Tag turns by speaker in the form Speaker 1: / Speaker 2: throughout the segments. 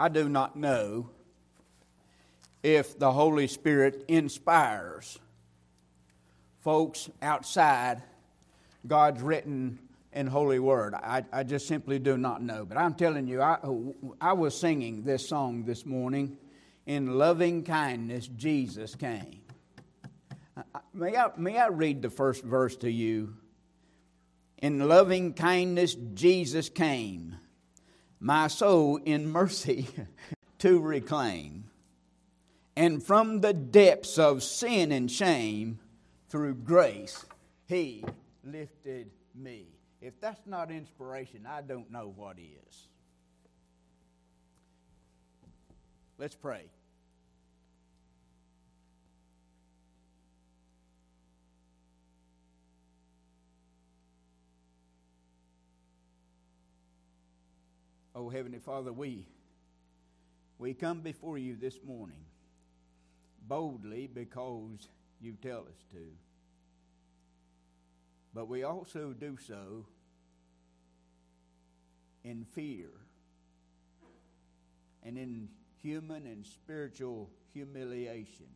Speaker 1: I do not know if the Holy Spirit inspires folks outside God's written and holy word. I, I just simply do not know. But I'm telling you, I, I was singing this song this morning. In loving kindness, Jesus came. May I, may I read the first verse to you? In loving kindness, Jesus came, my soul in mercy to reclaim. And from the depths of sin and shame, through grace, He lifted me. If that's not inspiration, I don't know what is. Let's pray. Oh, Heavenly Father, we, we come before you this morning boldly because you tell us to. But we also do so in fear and in human and spiritual humiliation.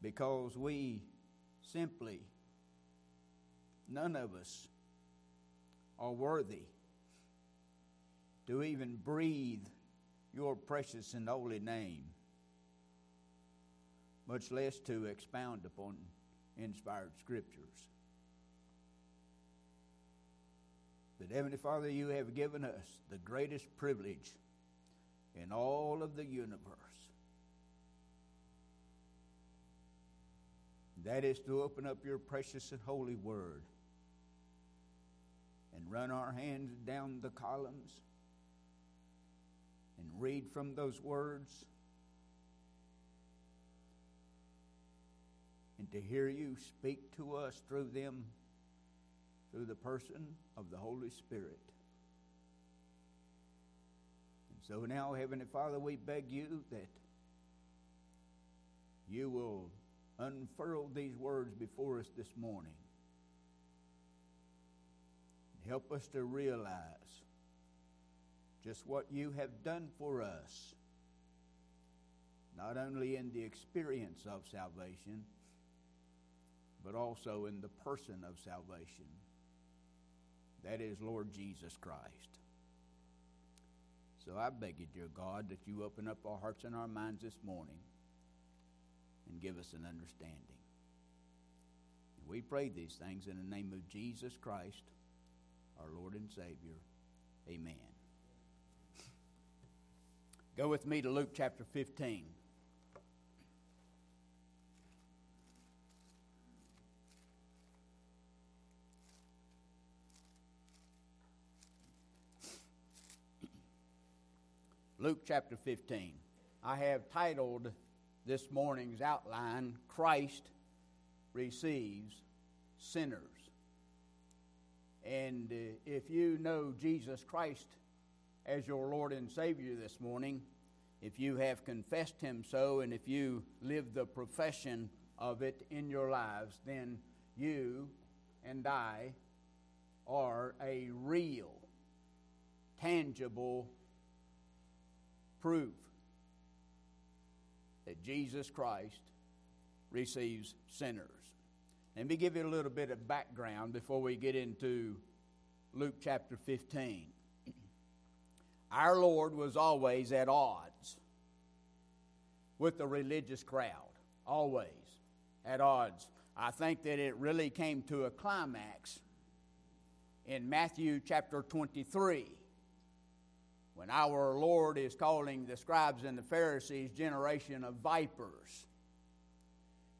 Speaker 1: Because we simply, none of us, are worthy to even breathe your precious and holy name much less to expound upon inspired scriptures. But Heavenly Father, you have given us the greatest privilege in all of the universe. That is to open up your precious and holy word and run our hands down the columns and read from those words and to hear you speak to us through them, through the person of the Holy Spirit. And so now, Heavenly Father, we beg you that you will unfurl these words before us this morning. Help us to realize just what you have done for us, not only in the experience of salvation but also in the person of salvation. That is Lord Jesus Christ. So I beg you, dear God, that you open up our hearts and our minds this morning and give us an understanding. And we pray these things in the name of Jesus Christ, our Lord and Savior. Amen. Go with me to Luke chapter 15. Luke chapter 15. I have titled this morning's outline Christ Receives Sinners. And uh, if you know Jesus Christ as your Lord and Savior this morning, if you have confessed Him so, and if you live the profession of it in your lives, then you and I are a real, tangible proof that Jesus Christ receives sinners. Let me give you a little bit of background before we get into Luke chapter 15. Our Lord was always at odds with the religious crowd, always at odds. I think that it really came to a climax in Matthew chapter 23 when our Lord is calling the scribes and the Pharisees generation of vipers.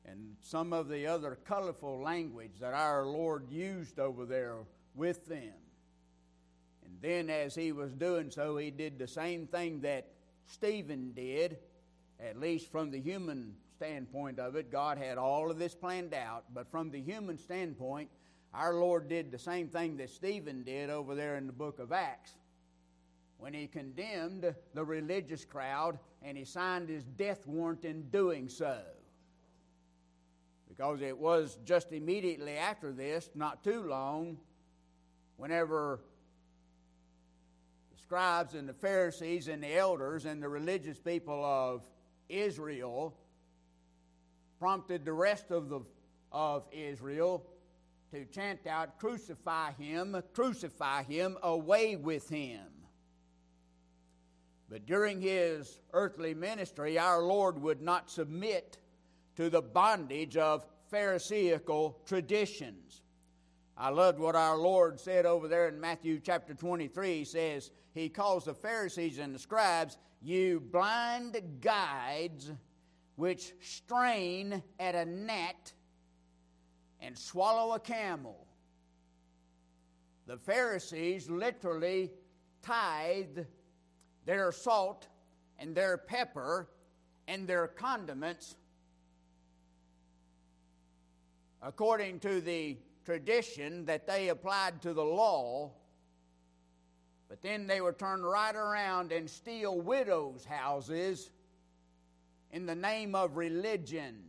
Speaker 1: And some of the other colorful language that our Lord used over there with them. And then, as he was doing so, he did the same thing that Stephen did, at least from the human standpoint of it. God had all of this planned out, but from the human standpoint, our Lord did the same thing that Stephen did over there in the book of Acts when he condemned the religious crowd and he signed his death warrant in doing so. Because it was just immediately after this, not too long, whenever the scribes and the Pharisees and the elders and the religious people of Israel prompted the rest of, the, of Israel to chant out, Crucify him, crucify him, away with him. But during his earthly ministry, our Lord would not submit to the bondage of Pharisaical traditions. I loved what our Lord said over there in Matthew chapter 23. He says, He calls the Pharisees and the scribes, You blind guides which strain at a gnat and swallow a camel. The Pharisees literally tithed their salt and their pepper and their condiments according to the tradition that they applied to the law, but then they would turn right around and steal widows' houses in the name of religion.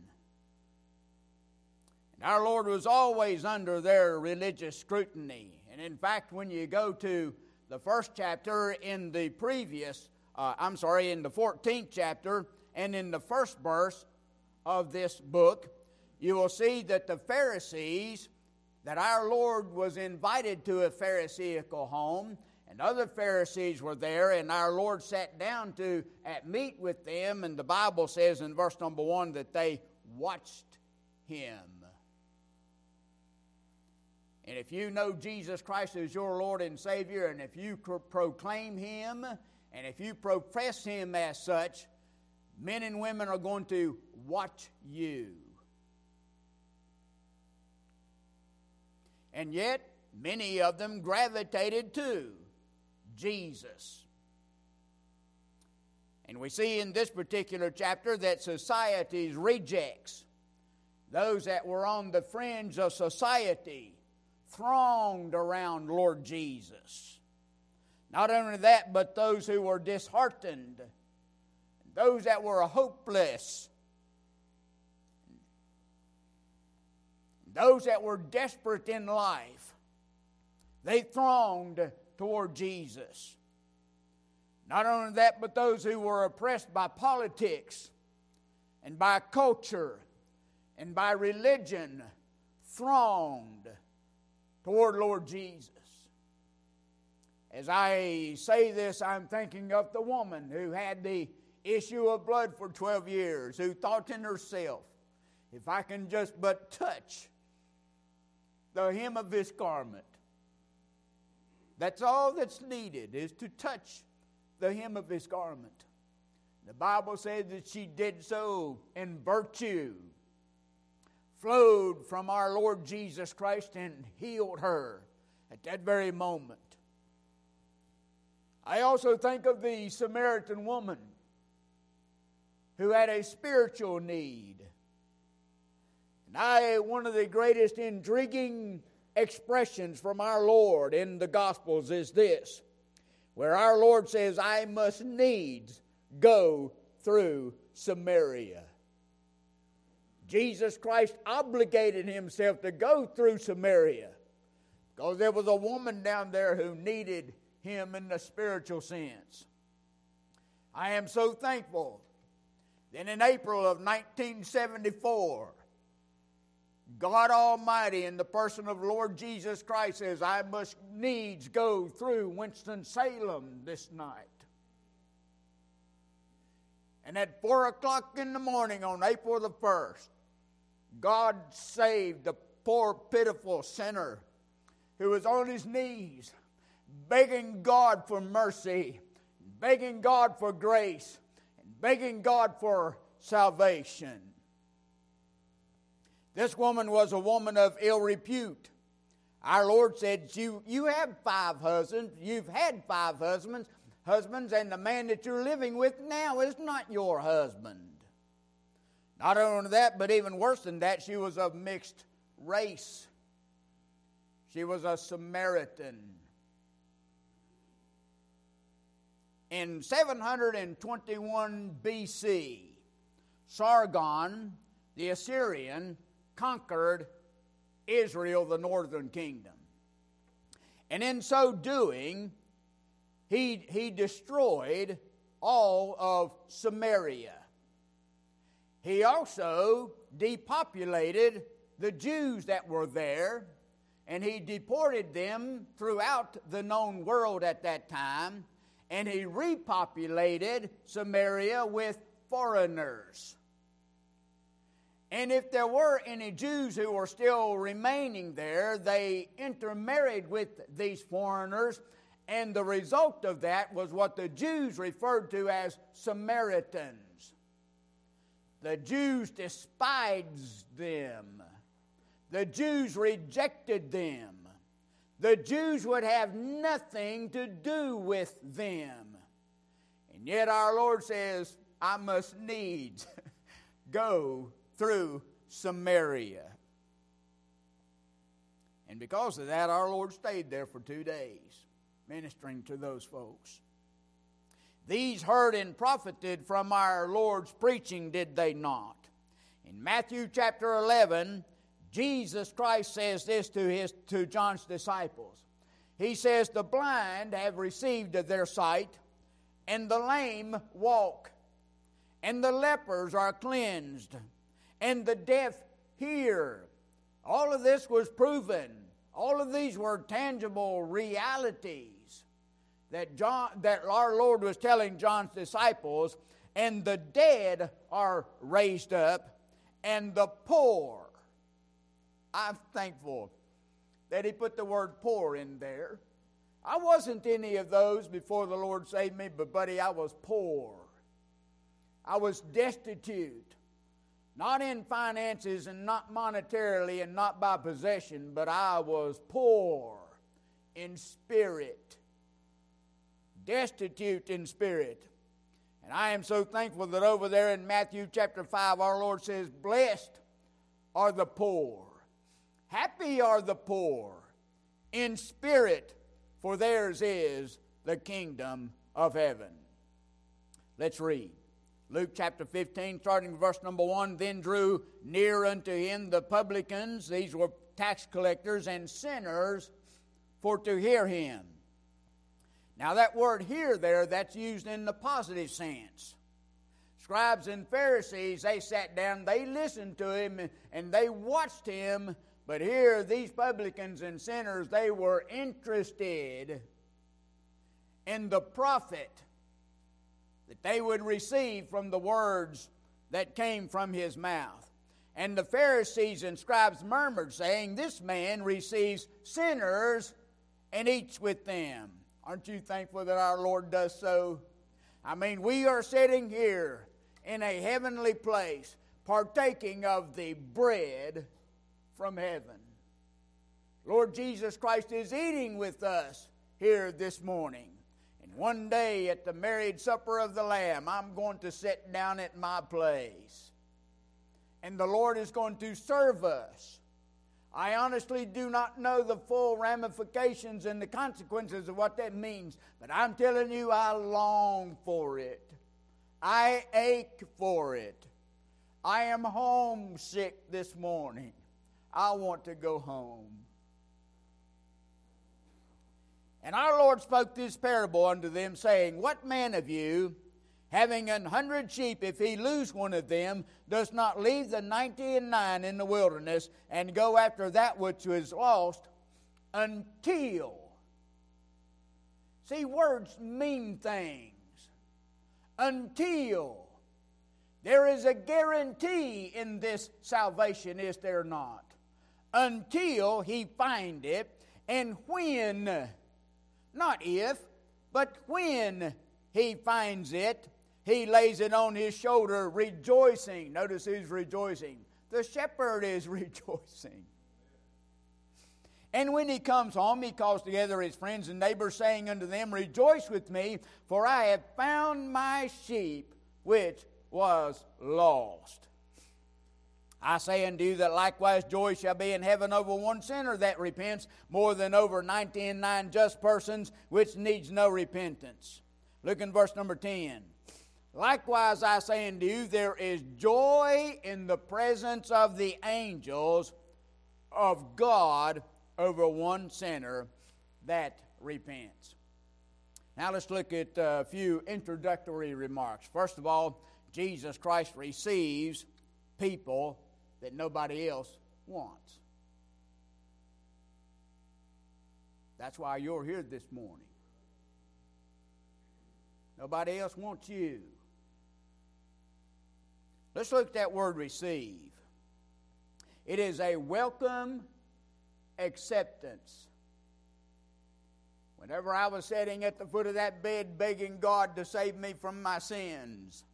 Speaker 1: And our Lord was always under their religious scrutiny. And in fact, when you go to the first chapter in the previous, uh, I'm sorry, in the 14th chapter and in the first verse of this book, you will see that the Pharisees, that our Lord was invited to a Pharisaical home, and other Pharisees were there, and our Lord sat down to at meet with them, and the Bible says in verse number one that they watched him. And if you know Jesus Christ as your Lord and Savior, and if you proclaim Him, and if you profess Him as such, men and women are going to watch you. And yet, many of them gravitated to Jesus. And we see in this particular chapter that society's rejects, those that were on the fringe of society, thronged around Lord Jesus. Not only that, but those who were disheartened, those that were hopeless, those that were desperate in life, they thronged toward Jesus. Not only that, but those who were oppressed by politics and by culture and by religion thronged toward Lord Jesus. As I say this, I'm thinking of the woman who had the issue of blood for 12 years, who thought in herself, if I can just but touch the hem of his garment, that's all that's needed is to touch the hem of his garment. The Bible says that she did so in virtue flowed from our Lord Jesus Christ and healed her at that very moment. I also think of the Samaritan woman who had a spiritual need. And I, one of the greatest intriguing expressions from our Lord in the Gospels is this, where our Lord says, I must needs go through Samaria. Jesus Christ obligated himself to go through Samaria because there was a woman down there who needed him in the spiritual sense. I am so thankful that in April of 1974, God Almighty, in the person of Lord Jesus Christ, says, I must needs go through Winston-Salem this night. And at 4 o'clock in the morning on April the 1st, God saved the poor, pitiful sinner who was on his knees, begging God for mercy, begging God for grace, and begging God for salvation. This woman was a woman of ill repute. Our Lord said, You, you have five husbands, you've had five husbands, husbands, and the man that you're living with now is not your husband. Not only that, but even worse than that, she was of mixed race. She was a Samaritan. In 721 BC, Sargon, the Assyrian, conquered Israel, the northern kingdom. And in so doing, he, he destroyed all of Samaria. He also depopulated the Jews that were there, and he deported them throughout the known world at that time, and he repopulated Samaria with foreigners. And if there were any Jews who were still remaining there, they intermarried with these foreigners, and the result of that was what the Jews referred to as Samaritans. The Jews despised them, the Jews rejected them, the Jews would have nothing to do with them. And yet our Lord says, I must needs go through Samaria. And because of that, our Lord stayed there for two days, ministering to those folks. These heard and profited from our Lord's preaching, did they not? In Matthew chapter 11, Jesus Christ says this to, his, to John's disciples. He says, The blind have received their sight, and the lame walk, and the lepers are cleansed and the deaf hear. All of this was proven. All of these were tangible realities that John that our Lord was telling John's disciples, and the dead are raised up, and the poor. I'm thankful that he put the word poor in there. I wasn't any of those before the Lord saved me, but buddy, I was poor. I was destitute. Not in finances and not monetarily and not by possession, but I was poor in spirit, destitute in spirit. And I am so thankful that over there in Matthew chapter 5, our Lord says, Blessed are the poor, happy are the poor in spirit, for theirs is the kingdom of heaven. Let's read. Luke chapter 15, starting verse number 1 Then drew near unto him the publicans, these were tax collectors and sinners, for to hear him. Now, that word hear there, that's used in the positive sense. Scribes and Pharisees, they sat down, they listened to him, and they watched him. But here, these publicans and sinners, they were interested in the profit that they would receive from the words that came from his mouth. And the Pharisees and scribes murmured, saying, This man receives sinners and eats with them. Aren't you thankful that our Lord does so? I mean, we are sitting here in a heavenly place, partaking of the bread from heaven. Lord Jesus Christ is eating with us here this morning. One day at the married supper of the Lamb, I'm going to sit down at my place. And the Lord is going to serve us. I honestly do not know the full ramifications and the consequences of what that means, but I'm telling you, I long for it. I ache for it. I am homesick this morning. I want to go home. And our Lord spoke this parable unto them, saying, What man of you, having an hundred sheep, if he lose one of them, does not leave the ninety and nine in the wilderness and go after that which was lost until. See, words mean things. Until. There is a guarantee in this salvation, is there not? Until he find it, and when not if, but when he finds it, he lays it on his shoulder, rejoicing. Notice who's rejoicing. The shepherd is rejoicing. And when he comes home, he calls together his friends and neighbors, saying unto them, Rejoice with me, for I have found my sheep which was lost. I say unto you that likewise joy shall be in heaven over one sinner that repents more than over ninety and nine just persons which needs no repentance. Look in verse number 10. Likewise I say unto you, there is joy in the presence of the angels of God over one sinner that repents. Now let's look at a few introductory remarks. First of all, Jesus Christ receives people that nobody else wants. That's why you're here this morning. Nobody else wants you. Let's look at that word receive. It is a welcome acceptance. Whenever I was sitting at the foot of that bed begging God to save me from my sins,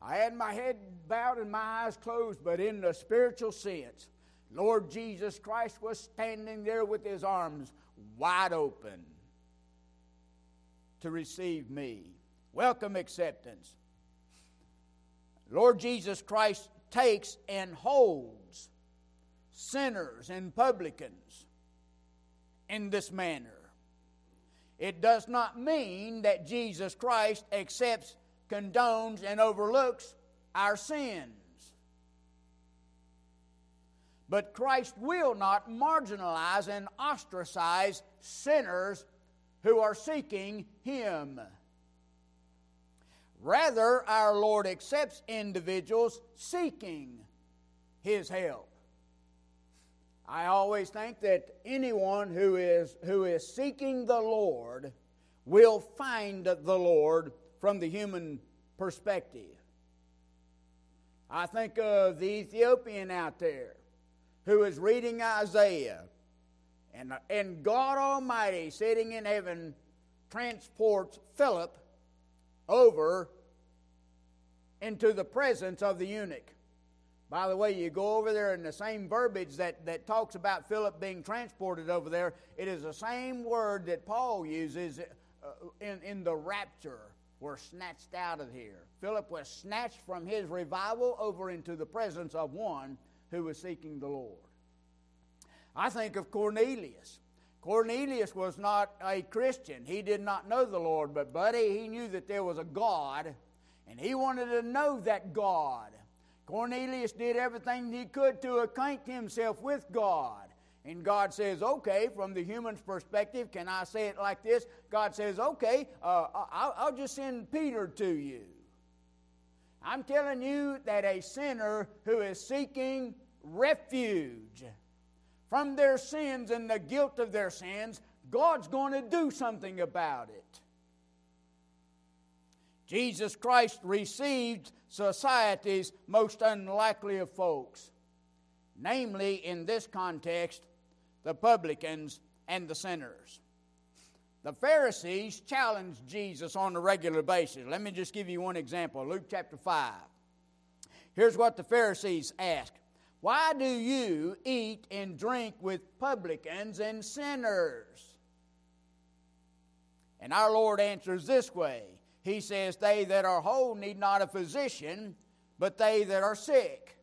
Speaker 1: I had my head bowed and my eyes closed, but in the spiritual sense, Lord Jesus Christ was standing there with his arms wide open to receive me. Welcome acceptance. Lord Jesus Christ takes and holds sinners and publicans in this manner. It does not mean that Jesus Christ accepts, condones, and overlooks our sins. But Christ will not marginalize and ostracize sinners who are seeking Him. Rather, our Lord accepts individuals seeking His help. I always think that anyone who is, who is seeking the Lord will find the Lord from the human perspective. I think of the Ethiopian out there who is reading Isaiah, and, and God Almighty sitting in heaven transports Philip over into the presence of the eunuch. By the way, you go over there in the same verbiage that, that talks about Philip being transported over there, it is the same word that Paul uses uh, in, in the rapture. We're snatched out of here. Philip was snatched from his revival over into the presence of one who was seeking the Lord. I think of Cornelius. Cornelius was not a Christian. He did not know the Lord, but, buddy, he knew that there was a God, and he wanted to know that God. Cornelius did everything he could to acquaint himself with God. And God says, okay, from the human's perspective, can I say it like this? God says, okay, uh, I'll, I'll just send Peter to you. I'm telling you that a sinner who is seeking refuge from their sins and the guilt of their sins, God's going to do something about it. Jesus Christ received society's most unlikely of folks, namely, in this context, the publicans and the sinners. The Pharisees challenged Jesus on a regular basis. Let me just give you one example Luke chapter 5. Here's what the Pharisees asked Why do you eat and drink with publicans and sinners? And our Lord answers this way he says, They that are whole need not a physician, but they that are sick.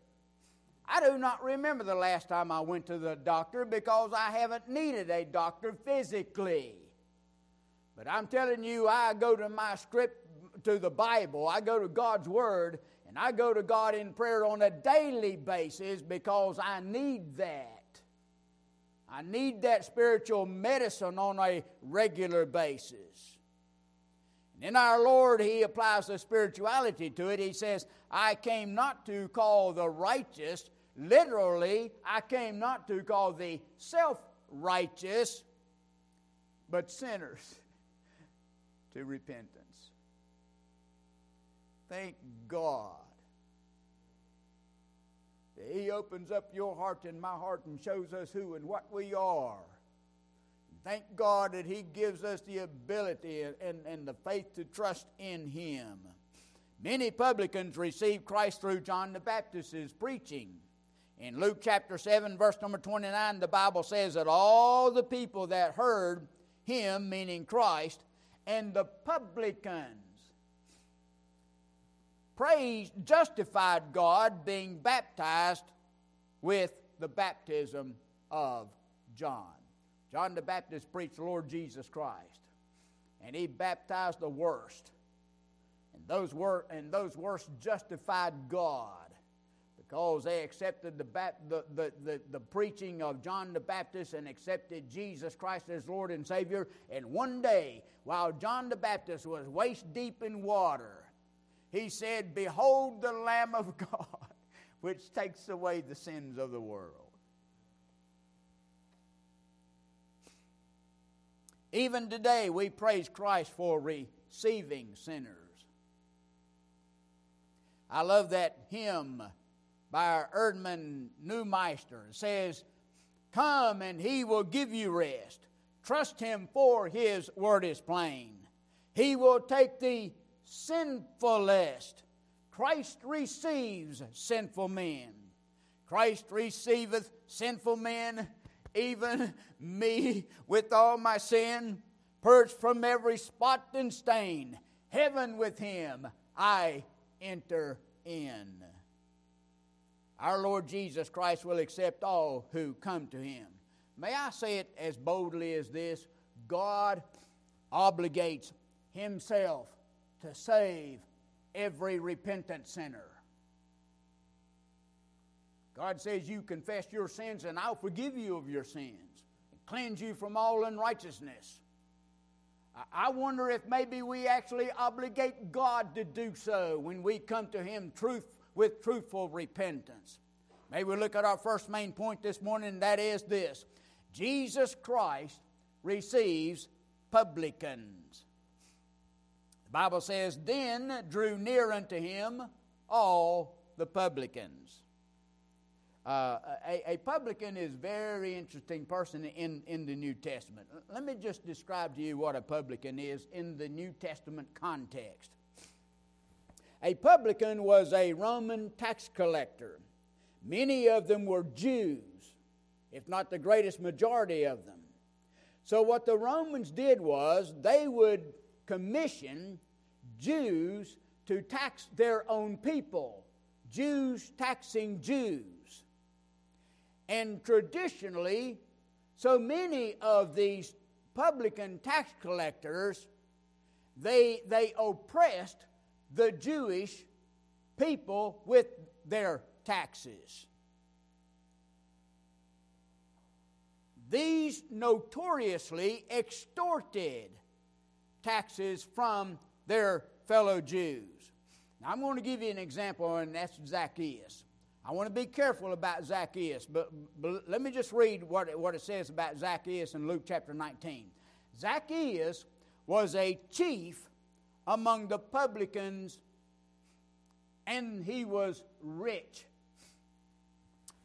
Speaker 1: I do not remember the last time I went to the doctor because I haven't needed a doctor physically. But I'm telling you, I go to my script, to the Bible, I go to God's Word, and I go to God in prayer on a daily basis because I need that. I need that spiritual medicine on a regular basis. And in our Lord, He applies the spirituality to it. He says, I came not to call the righteous, literally, I came not to call the self righteous, but sinners to repentance. Thank God. that He opens up your heart and my heart and shows us who and what we are. Thank God that He gives us the ability and, and the faith to trust in Him. Many publicans received Christ through John the Baptist's preaching. In Luke chapter 7, verse number 29, the Bible says that all the people that heard him, meaning Christ, and the publicans praised, justified God being baptized with the baptism of John. John the Baptist preached the Lord Jesus Christ, and he baptized the worst. And those, were, and those worst justified God. Because they accepted the, the, the, the, the preaching of John the Baptist and accepted Jesus Christ as Lord and Savior. And one day, while John the Baptist was waist deep in water, he said, Behold the Lamb of God, which takes away the sins of the world. Even today, we praise Christ for receiving sinners. I love that hymn by Erdmann Neumeister. It says, Come and he will give you rest. Trust him, for his word is plain. He will take the sinfulest. Christ receives sinful men. Christ receiveth sinful men, even me with all my sin, purged from every spot and stain. Heaven with him I enter in. Our Lord Jesus Christ will accept all who come to him. May I say it as boldly as this God obligates himself to save every repentant sinner. God says, You confess your sins, and I'll forgive you of your sins, cleanse you from all unrighteousness. I wonder if maybe we actually obligate God to do so when we come to Him truth, with truthful repentance. May we look at our first main point this morning, and that is this Jesus Christ receives publicans. The Bible says, Then drew near unto him all the publicans. Uh, a, a, publican is a very interesting person in, in the New Testament. Let me just describe to you what a publican is in the New Testament context. A publican was a Roman tax collector. Many of them were Jews, if not the greatest majority of them. So, what the Romans did was they would commission Jews to tax their own people, Jews taxing Jews. And traditionally, so many of these publican tax collectors, they, they oppressed the Jewish people with their taxes. These notoriously extorted taxes from their fellow Jews. Now, I'm going to give you an example, and that's Zacchaeus. I want to be careful about Zacchaeus, but, but, let me just read what, what it says about Zacchaeus in Luke chapter 19. Zacchaeus was a chief among the publicans, and he was rich.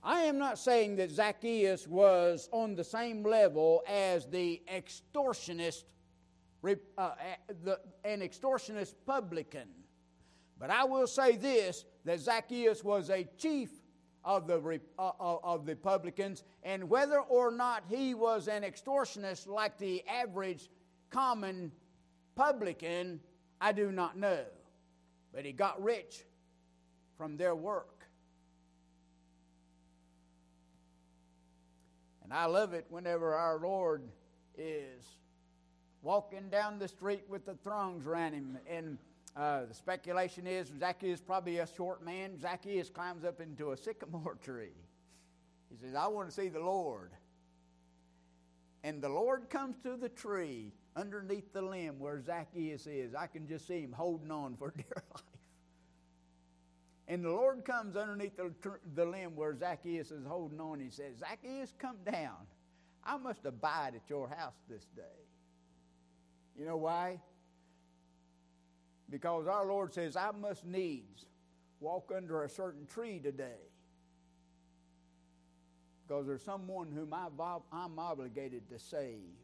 Speaker 1: I am not saying that Zacchaeus was on the same level as the extortionist, uh, the, an extortionist publican. But I will say this that Zacchaeus was a chief of the, uh, uh, of the publicans, and whether or not he was an extortionist like the average common publican, I do not know. But he got rich from their work. And I love it whenever our Lord is walking down the street with the throngs around him and uh, the speculation is Zacchaeus probably a short man. Zacchaeus climbs up into a sycamore tree. He says, I want to see the Lord. And the Lord comes to the tree underneath the limb where Zacchaeus is. I can just see him holding on for dear life. And the Lord comes underneath the, the limb where Zacchaeus is holding on. He says, Zacchaeus, come down. I must abide at your house this day. You know why? Because our Lord says, I must needs walk under a certain tree today. Because there's someone whom I'm obligated to save.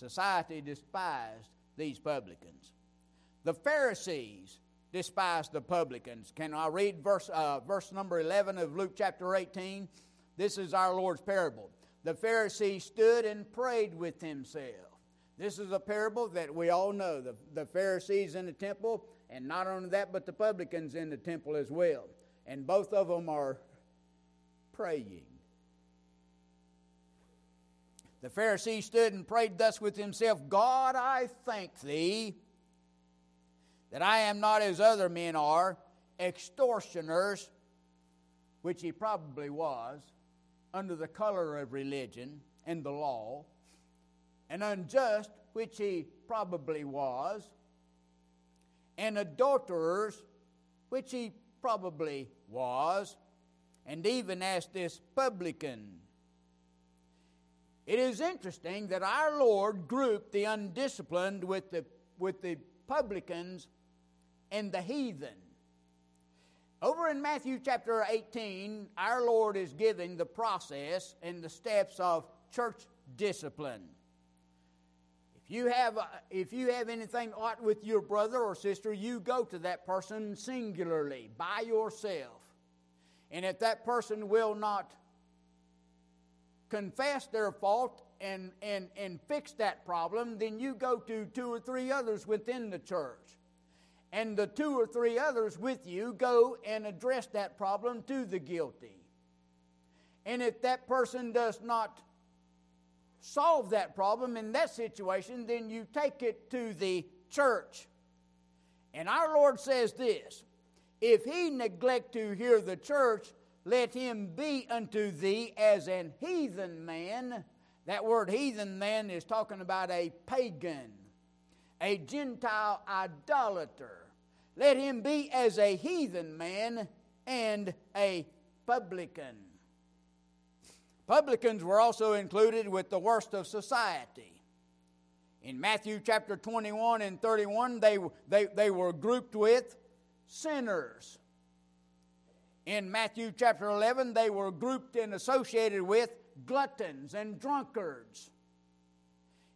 Speaker 1: Society despised these publicans. The Pharisees despised the publicans. Can I read verse, uh, verse number 11 of Luke chapter 18? This is our Lord's parable. The Pharisee stood and prayed with himself. This is a parable that we all know the, the Pharisees in the temple, and not only that, but the publicans in the temple as well. And both of them are praying. The Pharisee stood and prayed thus with himself God, I thank thee that I am not as other men are, extortioners, which he probably was, under the color of religion and the law, and unjust, which he probably was, and adulterers, which he probably was, and even as this publican. It is interesting that our Lord grouped the undisciplined with the, with the publicans and the heathen. Over in Matthew chapter 18, our Lord is giving the process and the steps of church discipline. If you have, uh, if you have anything ought with your brother or sister, you go to that person singularly, by yourself. And if that person will not confess their fault and, and, and fix that problem, then you go to two or three others within the church. And the two or three others with you go and address that problem to the guilty. And if that person does not solve that problem in that situation, then you take it to the church. And our Lord says this If he neglect to hear the church, let him be unto thee as an heathen man. That word heathen man is talking about a pagan, a Gentile idolater. Let him be as a heathen man and a publican. Publicans were also included with the worst of society. In Matthew chapter 21 and 31, they, they, they were grouped with sinners. In Matthew chapter 11, they were grouped and associated with gluttons and drunkards.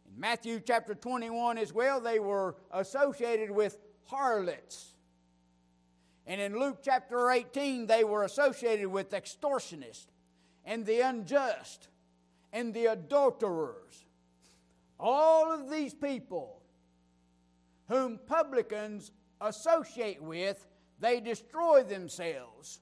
Speaker 1: In Matthew chapter 21 as well, they were associated with harlots. And in Luke chapter 18, they were associated with extortionists and the unjust and the adulterers. All of these people whom publicans associate with, they destroy themselves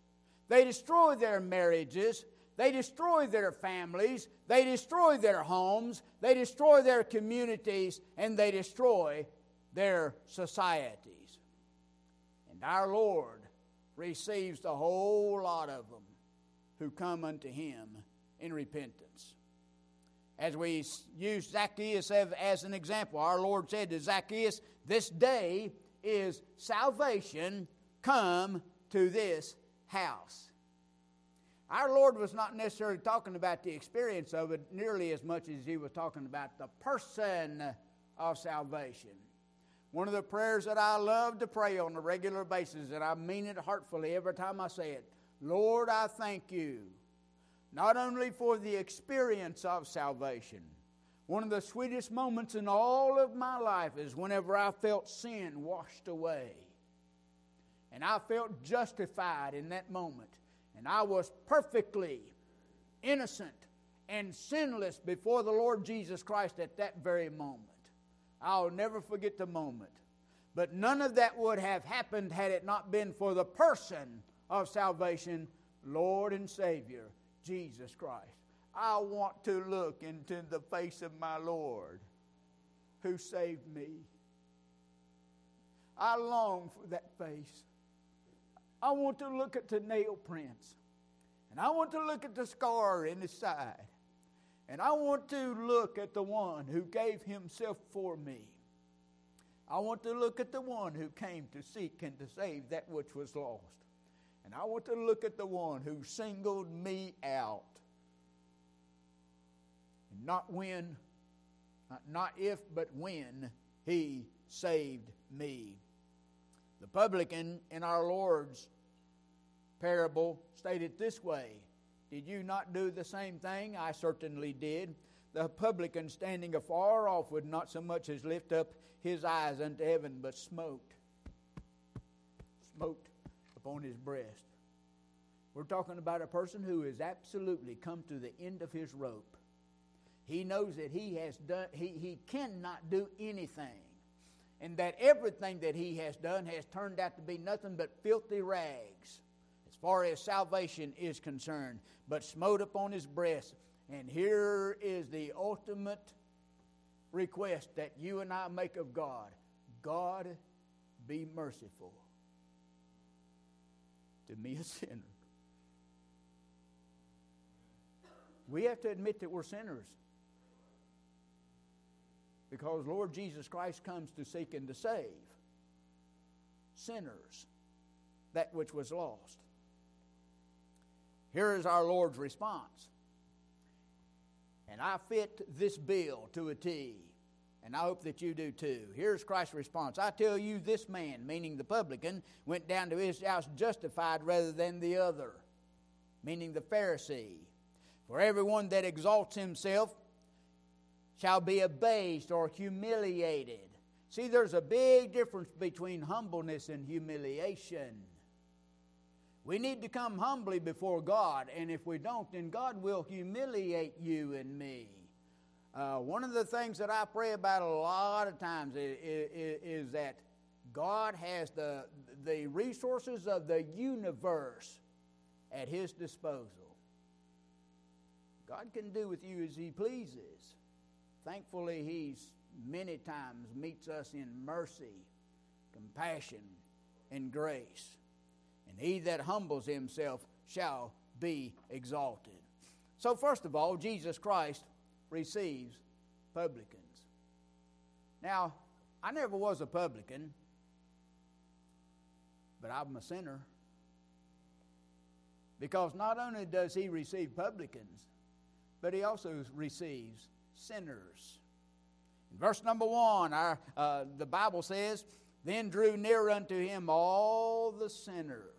Speaker 1: they destroy their marriages. They destroy their families. They destroy their homes. They destroy their communities. And they destroy their societies. And our Lord receives a whole lot of them who come unto Him in repentance. As we use Zacchaeus as an example, our Lord said to Zacchaeus, This day is salvation come to this house. Our Lord was not necessarily talking about the experience of it nearly as much as he was talking about the person of salvation. One of the prayers that I love to pray on a regular basis, and I mean it heartfully every time I say it Lord, I thank you not only for the experience of salvation. One of the sweetest moments in all of my life is whenever I felt sin washed away. And I felt justified in that moment. And I was perfectly innocent and sinless before the Lord Jesus Christ at that very moment. I'll never forget the moment. But none of that would have happened had it not been for the person of salvation, Lord and Savior, Jesus Christ. I want to look into the face of my Lord who saved me. I long for that face. I want to look at the nail prints. And I want to look at the scar in his side. And I want to look at the one who gave himself for me. I want to look at the one who came to seek and to save that which was lost. And I want to look at the one who singled me out. Not when, not if, but when he saved me. The publican in our Lord's parable stated this way Did you not do the same thing? I certainly did. The publican standing afar off would not so much as lift up his eyes unto heaven, but smote. Smote upon his breast. We're talking about a person who has absolutely come to the end of his rope. He knows that he has done he, he cannot do anything and that everything that he has done has turned out to be nothing but filthy rags as far as salvation is concerned, but smote upon his breast. And here is the ultimate request that you and I make of God God, be merciful to me, a sinner. We have to admit that we're sinners. Because Lord Jesus Christ comes to seek and to save sinners, that which was lost. Here is our Lord's response. And I fit this bill to a T, and I hope that you do too. Here's Christ's response I tell you, this man, meaning the publican, went down to his house justified rather than the other, meaning the Pharisee. For everyone that exalts himself shall be abased or humiliated. See, there's a big difference between humbleness and humiliation. We need to come humbly before God, and if we don't, then God will humiliate you and me. Uh, one of the things that I pray about a lot of times is, is, is that God has the, the resources of the universe at His disposal. God can do with you as He pleases. Thankfully, He's many times meets us in mercy, compassion, and grace. And he that humbles himself shall be exalted. So, first of all, Jesus Christ receives publicans. Now, I never was a publican, but I'm a sinner. Because not only does he receive publicans, but he also receives sinners. In verse number one, our, uh, the Bible says, Then drew near unto him all the sinners.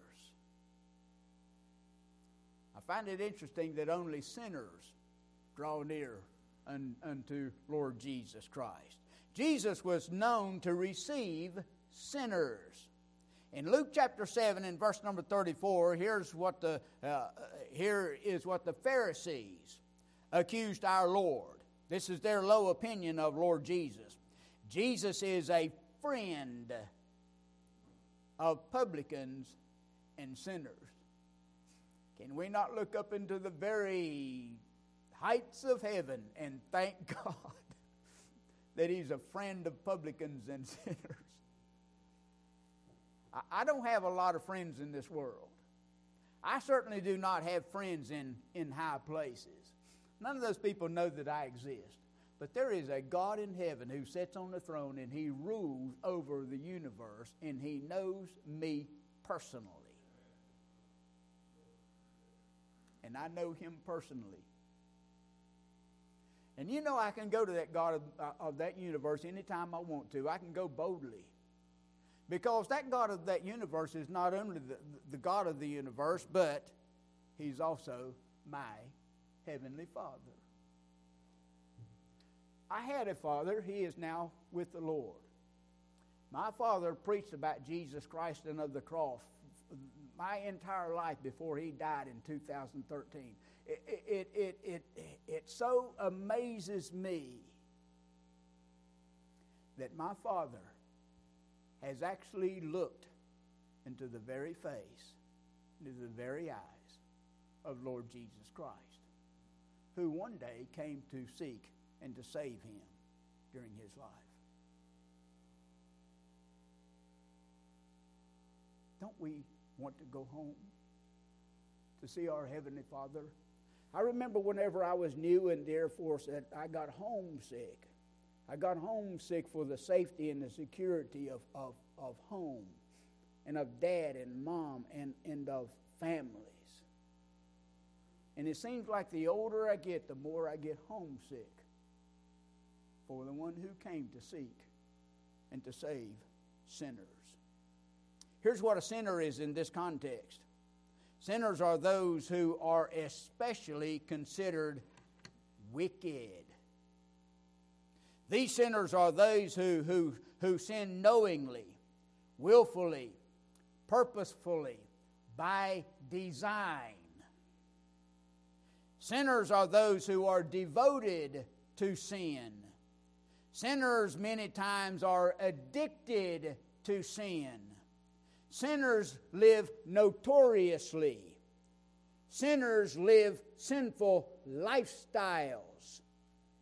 Speaker 1: I find it interesting that only sinners draw near un, unto Lord Jesus Christ. Jesus was known to receive sinners. In Luke chapter 7 and verse number 34, here's what the, uh, here is what the Pharisees accused our Lord. This is their low opinion of Lord Jesus. Jesus is a friend of publicans and sinners. Can we not look up into the very heights of heaven and thank God that He's a friend of publicans and sinners? I don't have a lot of friends in this world. I certainly do not have friends in, in high places. None of those people know that I exist. But there is a God in heaven who sits on the throne and he rules over the universe and he knows me personally. And I know him personally. And you know, I can go to that God of, uh, of that universe anytime I want to. I can go boldly. Because that God of that universe is not only the, the God of the universe, but He's also my Heavenly Father. I had a father, he is now with the Lord. My father preached about Jesus Christ and of the cross my entire life before he died in 2013. It, it, it, it, it, so amazes me that my father has actually looked into the very face, into the very eyes of Lord Jesus Christ who one day came to seek and to save him during his life. Don't we want to go home to see our Heavenly Father? I remember whenever I was new in the Air Force that I got homesick. I got homesick for the safety and the security of, of, of home and of dad and mom and, and of family. And it seems like the older I get, the more I get homesick for the one who came to seek and to save sinners. Here's what a sinner is in this context sinners are those who are especially considered wicked. These sinners are those who, who, who sin knowingly, willfully, purposefully, by design. Sinners are those who are devoted to sin. Sinners, many times, are addicted to sin. Sinners live notoriously. Sinners live sinful lifestyles.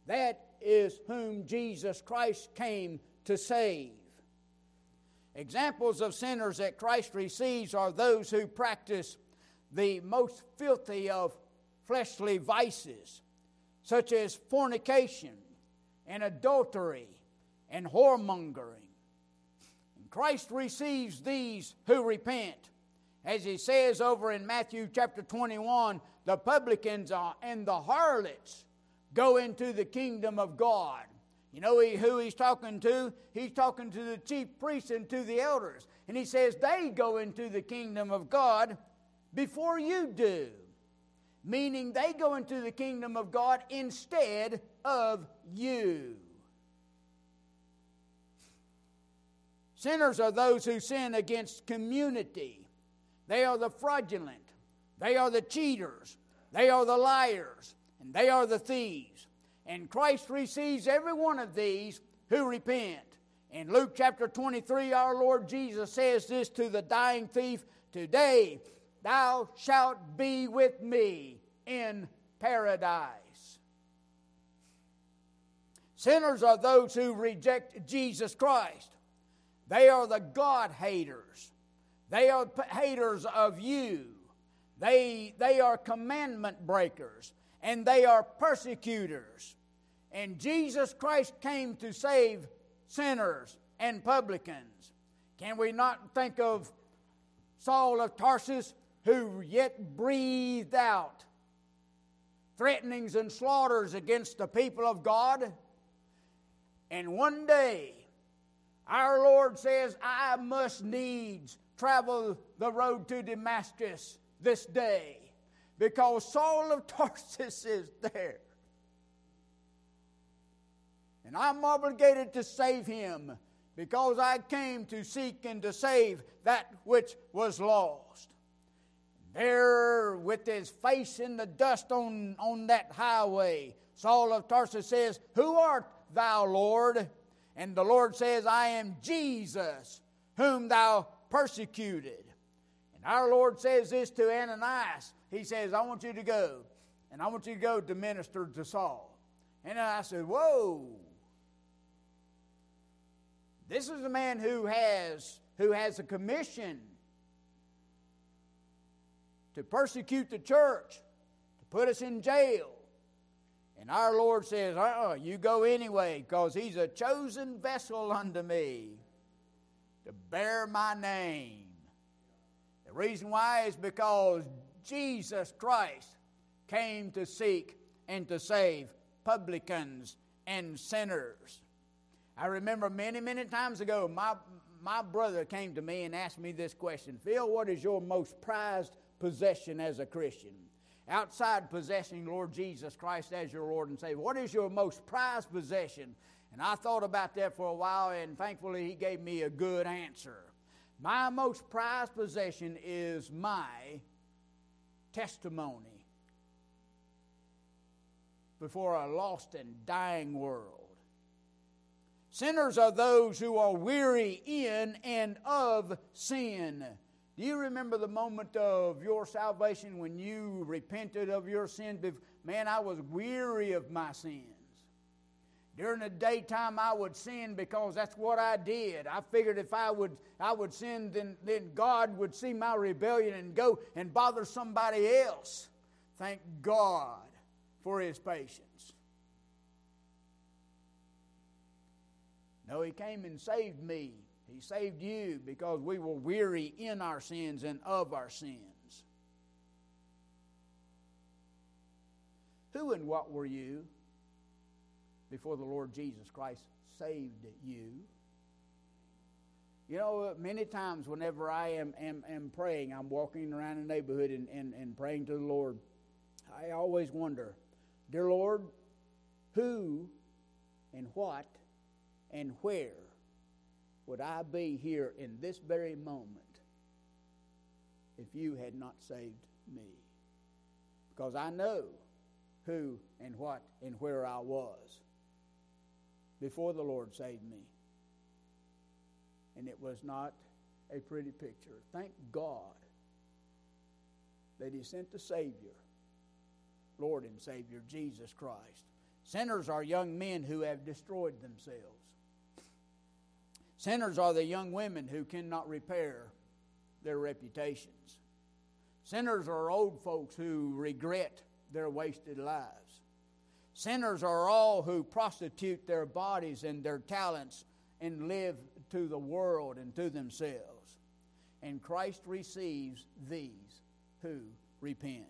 Speaker 1: That is whom Jesus Christ came to save. Examples of sinners that Christ receives are those who practice the most filthy of fleshly vices, such as fornication and adultery and whoremongering. And Christ receives these who repent. As he says over in Matthew chapter 21, the publicans and the harlots go into the kingdom of God. You know who he's talking to? He's talking to the chief priests and to the elders. And he says they go into the kingdom of God before you do. Meaning they go into the kingdom of God instead of you. Sinners are those who sin against community. They are the fraudulent. They are the cheaters. They are the liars. And they are the thieves. And Christ receives every one of these who repent. In Luke chapter 23, our Lord Jesus says this to the dying thief Today thou shalt be with me in paradise. Sinners are those who reject Jesus Christ. They are the God haters. They are haters of you. They, they are commandment breakers and they are persecutors. And Jesus Christ came to save sinners and publicans. Can we not think of Saul of Tarsus, who yet breathed out threatenings and slaughters against the people of God? And one day, our Lord says, I must needs travel the road to Damascus this day because Saul of Tarsus is there. And I'm obligated to save him because I came to seek and to save that which was lost. There, with his face in the dust on, on that highway, Saul of Tarsus says, Who art thou, Lord? And the Lord says, I am Jesus, whom thou persecuted. And our Lord says this to Ananias he says, I want you to go, and I want you to go to minister to Saul. And I said, Whoa. This is a man who has who has a commission to persecute the church, to put us in jail. And our Lord says, uh-uh, you go anyway, because he's a chosen vessel unto me to bear my name. The reason why is because Jesus Christ came to seek and to save publicans and sinners. I remember many, many times ago, my, my brother came to me and asked me this question Phil, what is your most prized possession as a Christian? Outside possessing Lord Jesus Christ as your Lord and Savior, what is your most prized possession? And I thought about that for a while, and thankfully, he gave me a good answer. My most prized possession is my testimony before a lost and dying world. Sinners are those who are weary in and of sin. Do you remember the moment of your salvation when you repented of your sins? Man, I was weary of my sins. During the daytime, I would sin because that's what I did. I figured if I would, I would sin, then, then God would see my rebellion and go and bother somebody else. Thank God for His patience. No, He came and saved me. He saved you because we were weary in our sins and of our sins. Who and what were you? before the Lord Jesus Christ saved you. You know, many times whenever I am, am, am praying, I'm walking around the neighborhood and, and, and praying to the Lord, I always wonder, Dear Lord, who and what and where would I be here in this very moment if you had not saved me? Because I know who and what and where I was before the Lord saved me. And it was not a pretty picture. Thank God that He sent the Savior, Lord and Savior, Jesus Christ. Sinners are young men who have destroyed themselves. Sinners are the young women who cannot repair their reputations. Sinners are old folks who regret their wasted lives. Sinners are all who prostitute their bodies and their talents and live to the world and to themselves. And Christ receives these who repent.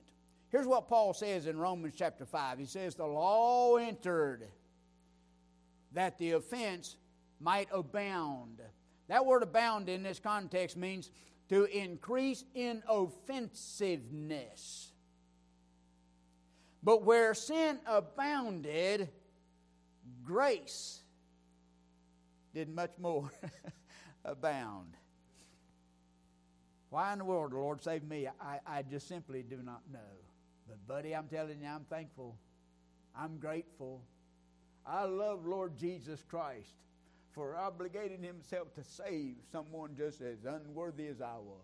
Speaker 1: Here's what Paul says in Romans chapter 5. He says, The law entered that the offense might abound. That word abound in this context means to increase in offensiveness. But where sin abounded, grace did much more abound. Why in the world the Lord saved me, I, I just simply do not know. But, buddy, I'm telling you, I'm thankful. I'm grateful. I love Lord Jesus Christ for obligating himself to save someone just as unworthy as I was.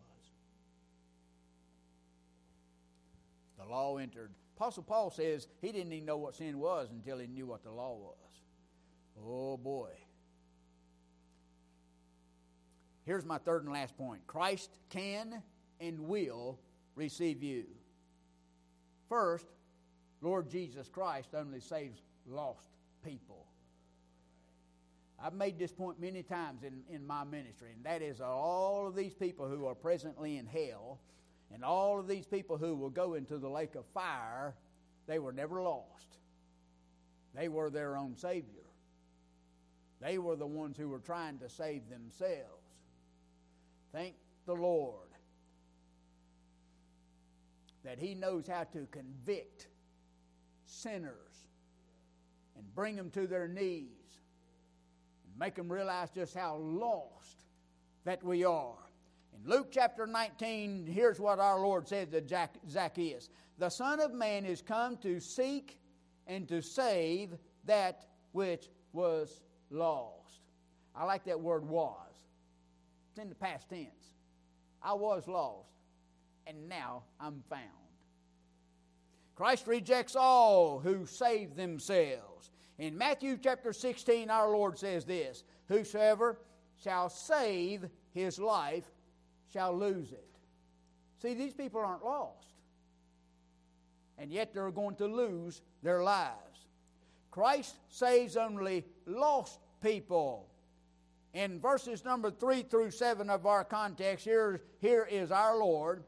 Speaker 1: The law entered Apostle Paul says he didn't even know what sin was until he knew what the law was. Oh boy. Here's my third and last point Christ can and will receive you. First, Lord Jesus Christ only saves lost people. I've made this point many times in, in my ministry, and that is all of these people who are presently in hell and all of these people who will go into the lake of fire, they were never lost. They were their own Savior. They were the ones who were trying to save themselves. Thank the Lord that He knows how to convict sinners and bring them to their knees make them realize just how lost that we are. In Luke chapter 19, here's what our Lord said to Zacchaeus The Son of Man is come to seek and to save that which was lost. I like that word was. It's in the past tense. I was lost, and now I'm found. Christ rejects all who save themselves. In Matthew chapter 16, our Lord says this Whosoever shall save his life shall lose it. See, these people aren't lost. And yet they're going to lose their lives. Christ saves only lost people. In verses number 3 through 7 of our context, here, here is our Lord,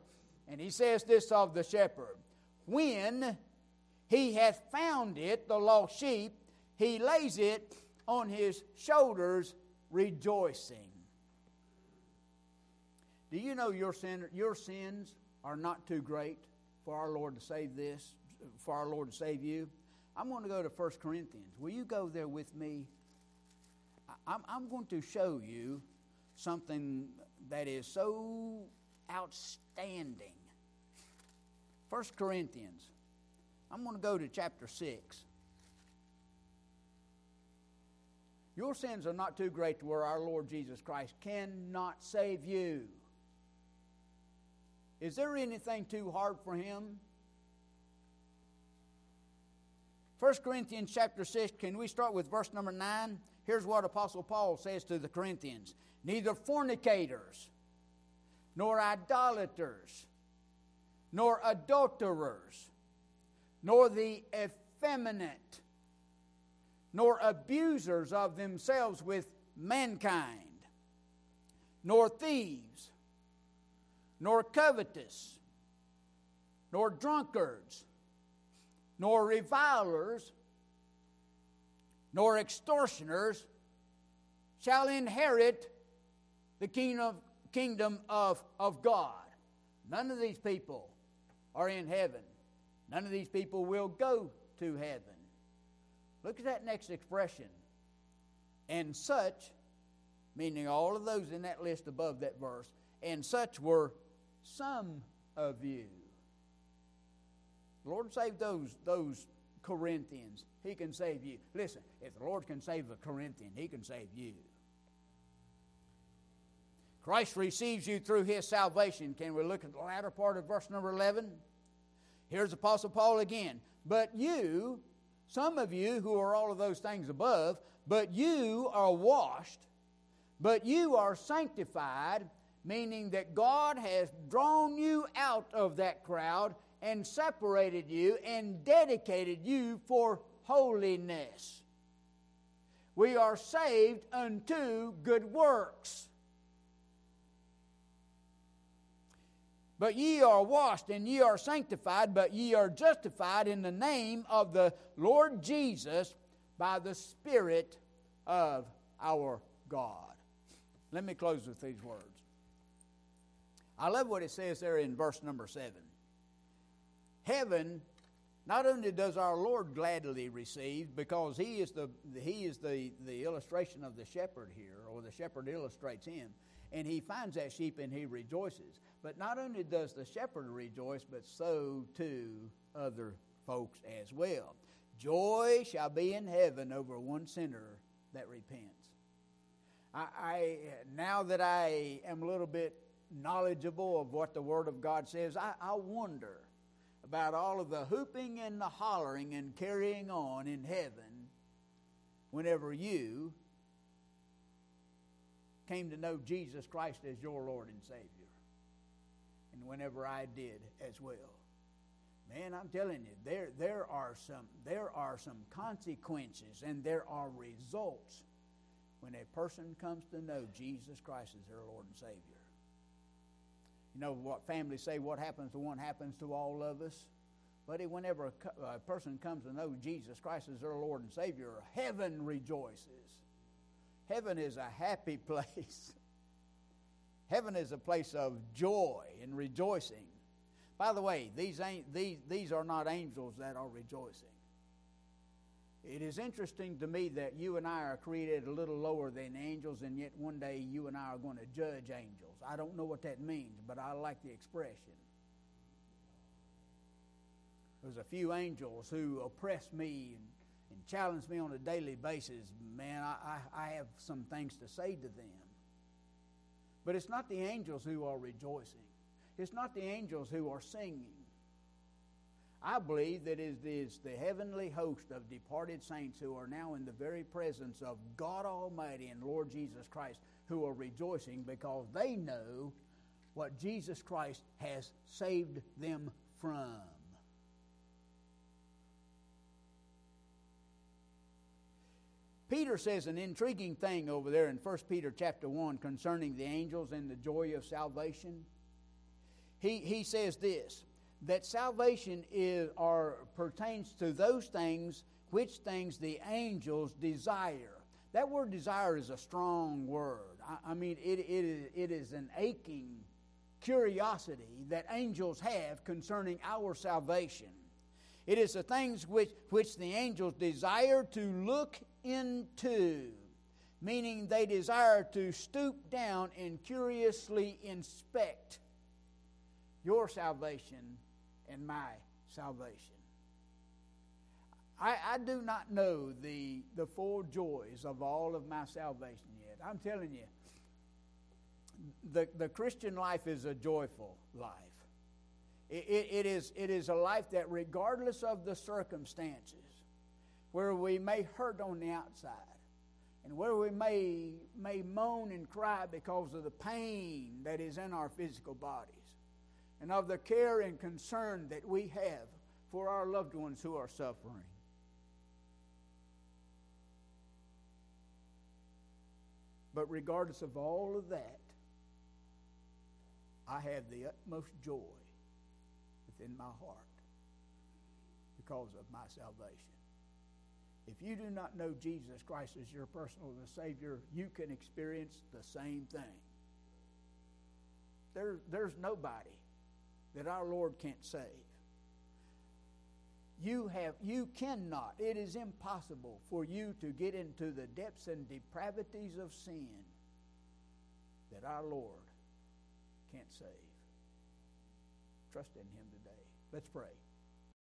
Speaker 1: and he says this of the shepherd When he hath found it, the lost sheep, he lays it on his shoulders, rejoicing. Do you know your, sin, your sins are not too great for our Lord to save this, for our Lord to save you? I'm going to go to 1 Corinthians. Will you go there with me? I'm, I'm going to show you something that is so outstanding. 1 Corinthians. I'm going to go to chapter 6. Your sins are not too great to where our Lord Jesus Christ cannot save you. Is there anything too hard for him? 1 Corinthians chapter 6, can we start with verse number 9? Here's what Apostle Paul says to the Corinthians Neither fornicators, nor idolaters, nor adulterers, nor the effeminate, nor abusers of themselves with mankind, nor thieves nor covetous, nor drunkards, nor revilers, nor extortioners shall inherit the kingdom, kingdom of, of God. None of these people are in heaven. None of these people will go to heaven. Look at that next expression. And such, meaning all of those in that list above that verse, and such were some of you. The Lord saved those, those Corinthians. He can save you. Listen, if the Lord can save a Corinthian, He can save you. Christ receives you through His salvation. Can we look at the latter part of verse number 11? Here's Apostle Paul again. But you, some of you who are all of those things above, but you are washed, But you are sanctified, meaning that God has drawn you out of that crowd and separated you and dedicated you for holiness. We are saved unto good works. But ye are washed and ye are sanctified, but ye are justified in the name of the Lord Jesus by the Spirit of our God. Let me close with these words. I love what it says there in verse number 7. Heaven not only does our Lord gladly receive, because he is the he is the, the illustration of the shepherd here, or the shepherd illustrates him, and he finds that sheep and he rejoices. But not only does the shepherd rejoice, but so too other folks as well. Joy shall be in heaven over one sinner that repents. I, I now that I am a little bit knowledgeable of what the Word of God says, I, I wonder about all of the hooping and the hollering and carrying on in heaven whenever you came to know Jesus Christ as your Lord and Savior. And whenever I did as well. Man, I'm telling you, there, there, are some, there are some consequences and there are results when a person comes to know Jesus Christ as their Lord and Savior. You know what families say, what happens to one happens to all of us? Buddy, whenever a person comes to know Jesus Christ as their Lord and Savior, heaven rejoices. Heaven is a happy place. Heaven is a place of joy and rejoicing. By the way, these, ain't, these, these are not angels that are rejoicing. It is interesting to me that you and I are created a little lower than angels, and yet one day you and I are going to judge angels. I don't know what that means, but I like the expression. There's a few angels who oppress me and, and challenge me on a daily basis. Man, I, I, I have some things to say to them. But it's not the angels who are rejoicing, it's not the angels who are singing. I believe that it is the heavenly host of departed saints who are now in the very presence of God Almighty and Lord Jesus Christ who are rejoicing because they know what Jesus Christ has saved them from. Peter says an intriguing thing over there in 1 Peter chapter 1 concerning the angels and the joy of salvation. He, he says this that salvation is or pertains to those things which things the angels desire. That word desire is a strong word. I, I mean, it, it, is, it is an aching curiosity that angels have concerning our salvation. It is the things which, which the angels desire to look into, meaning they desire to stoop down and curiously inspect your salvation and my salvation. I, I do not know the, the full joys of all of my salvation yet. I'm telling you, the, the Christian life is a joyful life. It, it, it, is, it is a life that, regardless of the circumstances, where we may hurt on the outside, and where we may, may moan and cry because of the pain that is in our physical bodies, and of the care and concern that we have for our loved ones who are suffering. But regardless of all of that, I have the utmost joy within my heart because of my salvation. If you do not know Jesus Christ as your personal Savior, you can experience the same thing. There, there's nobody that our Lord can't save. You have you cannot. It is impossible for you to get into the depths and depravities of sin that our Lord can't save. Trust in him today. Let's pray.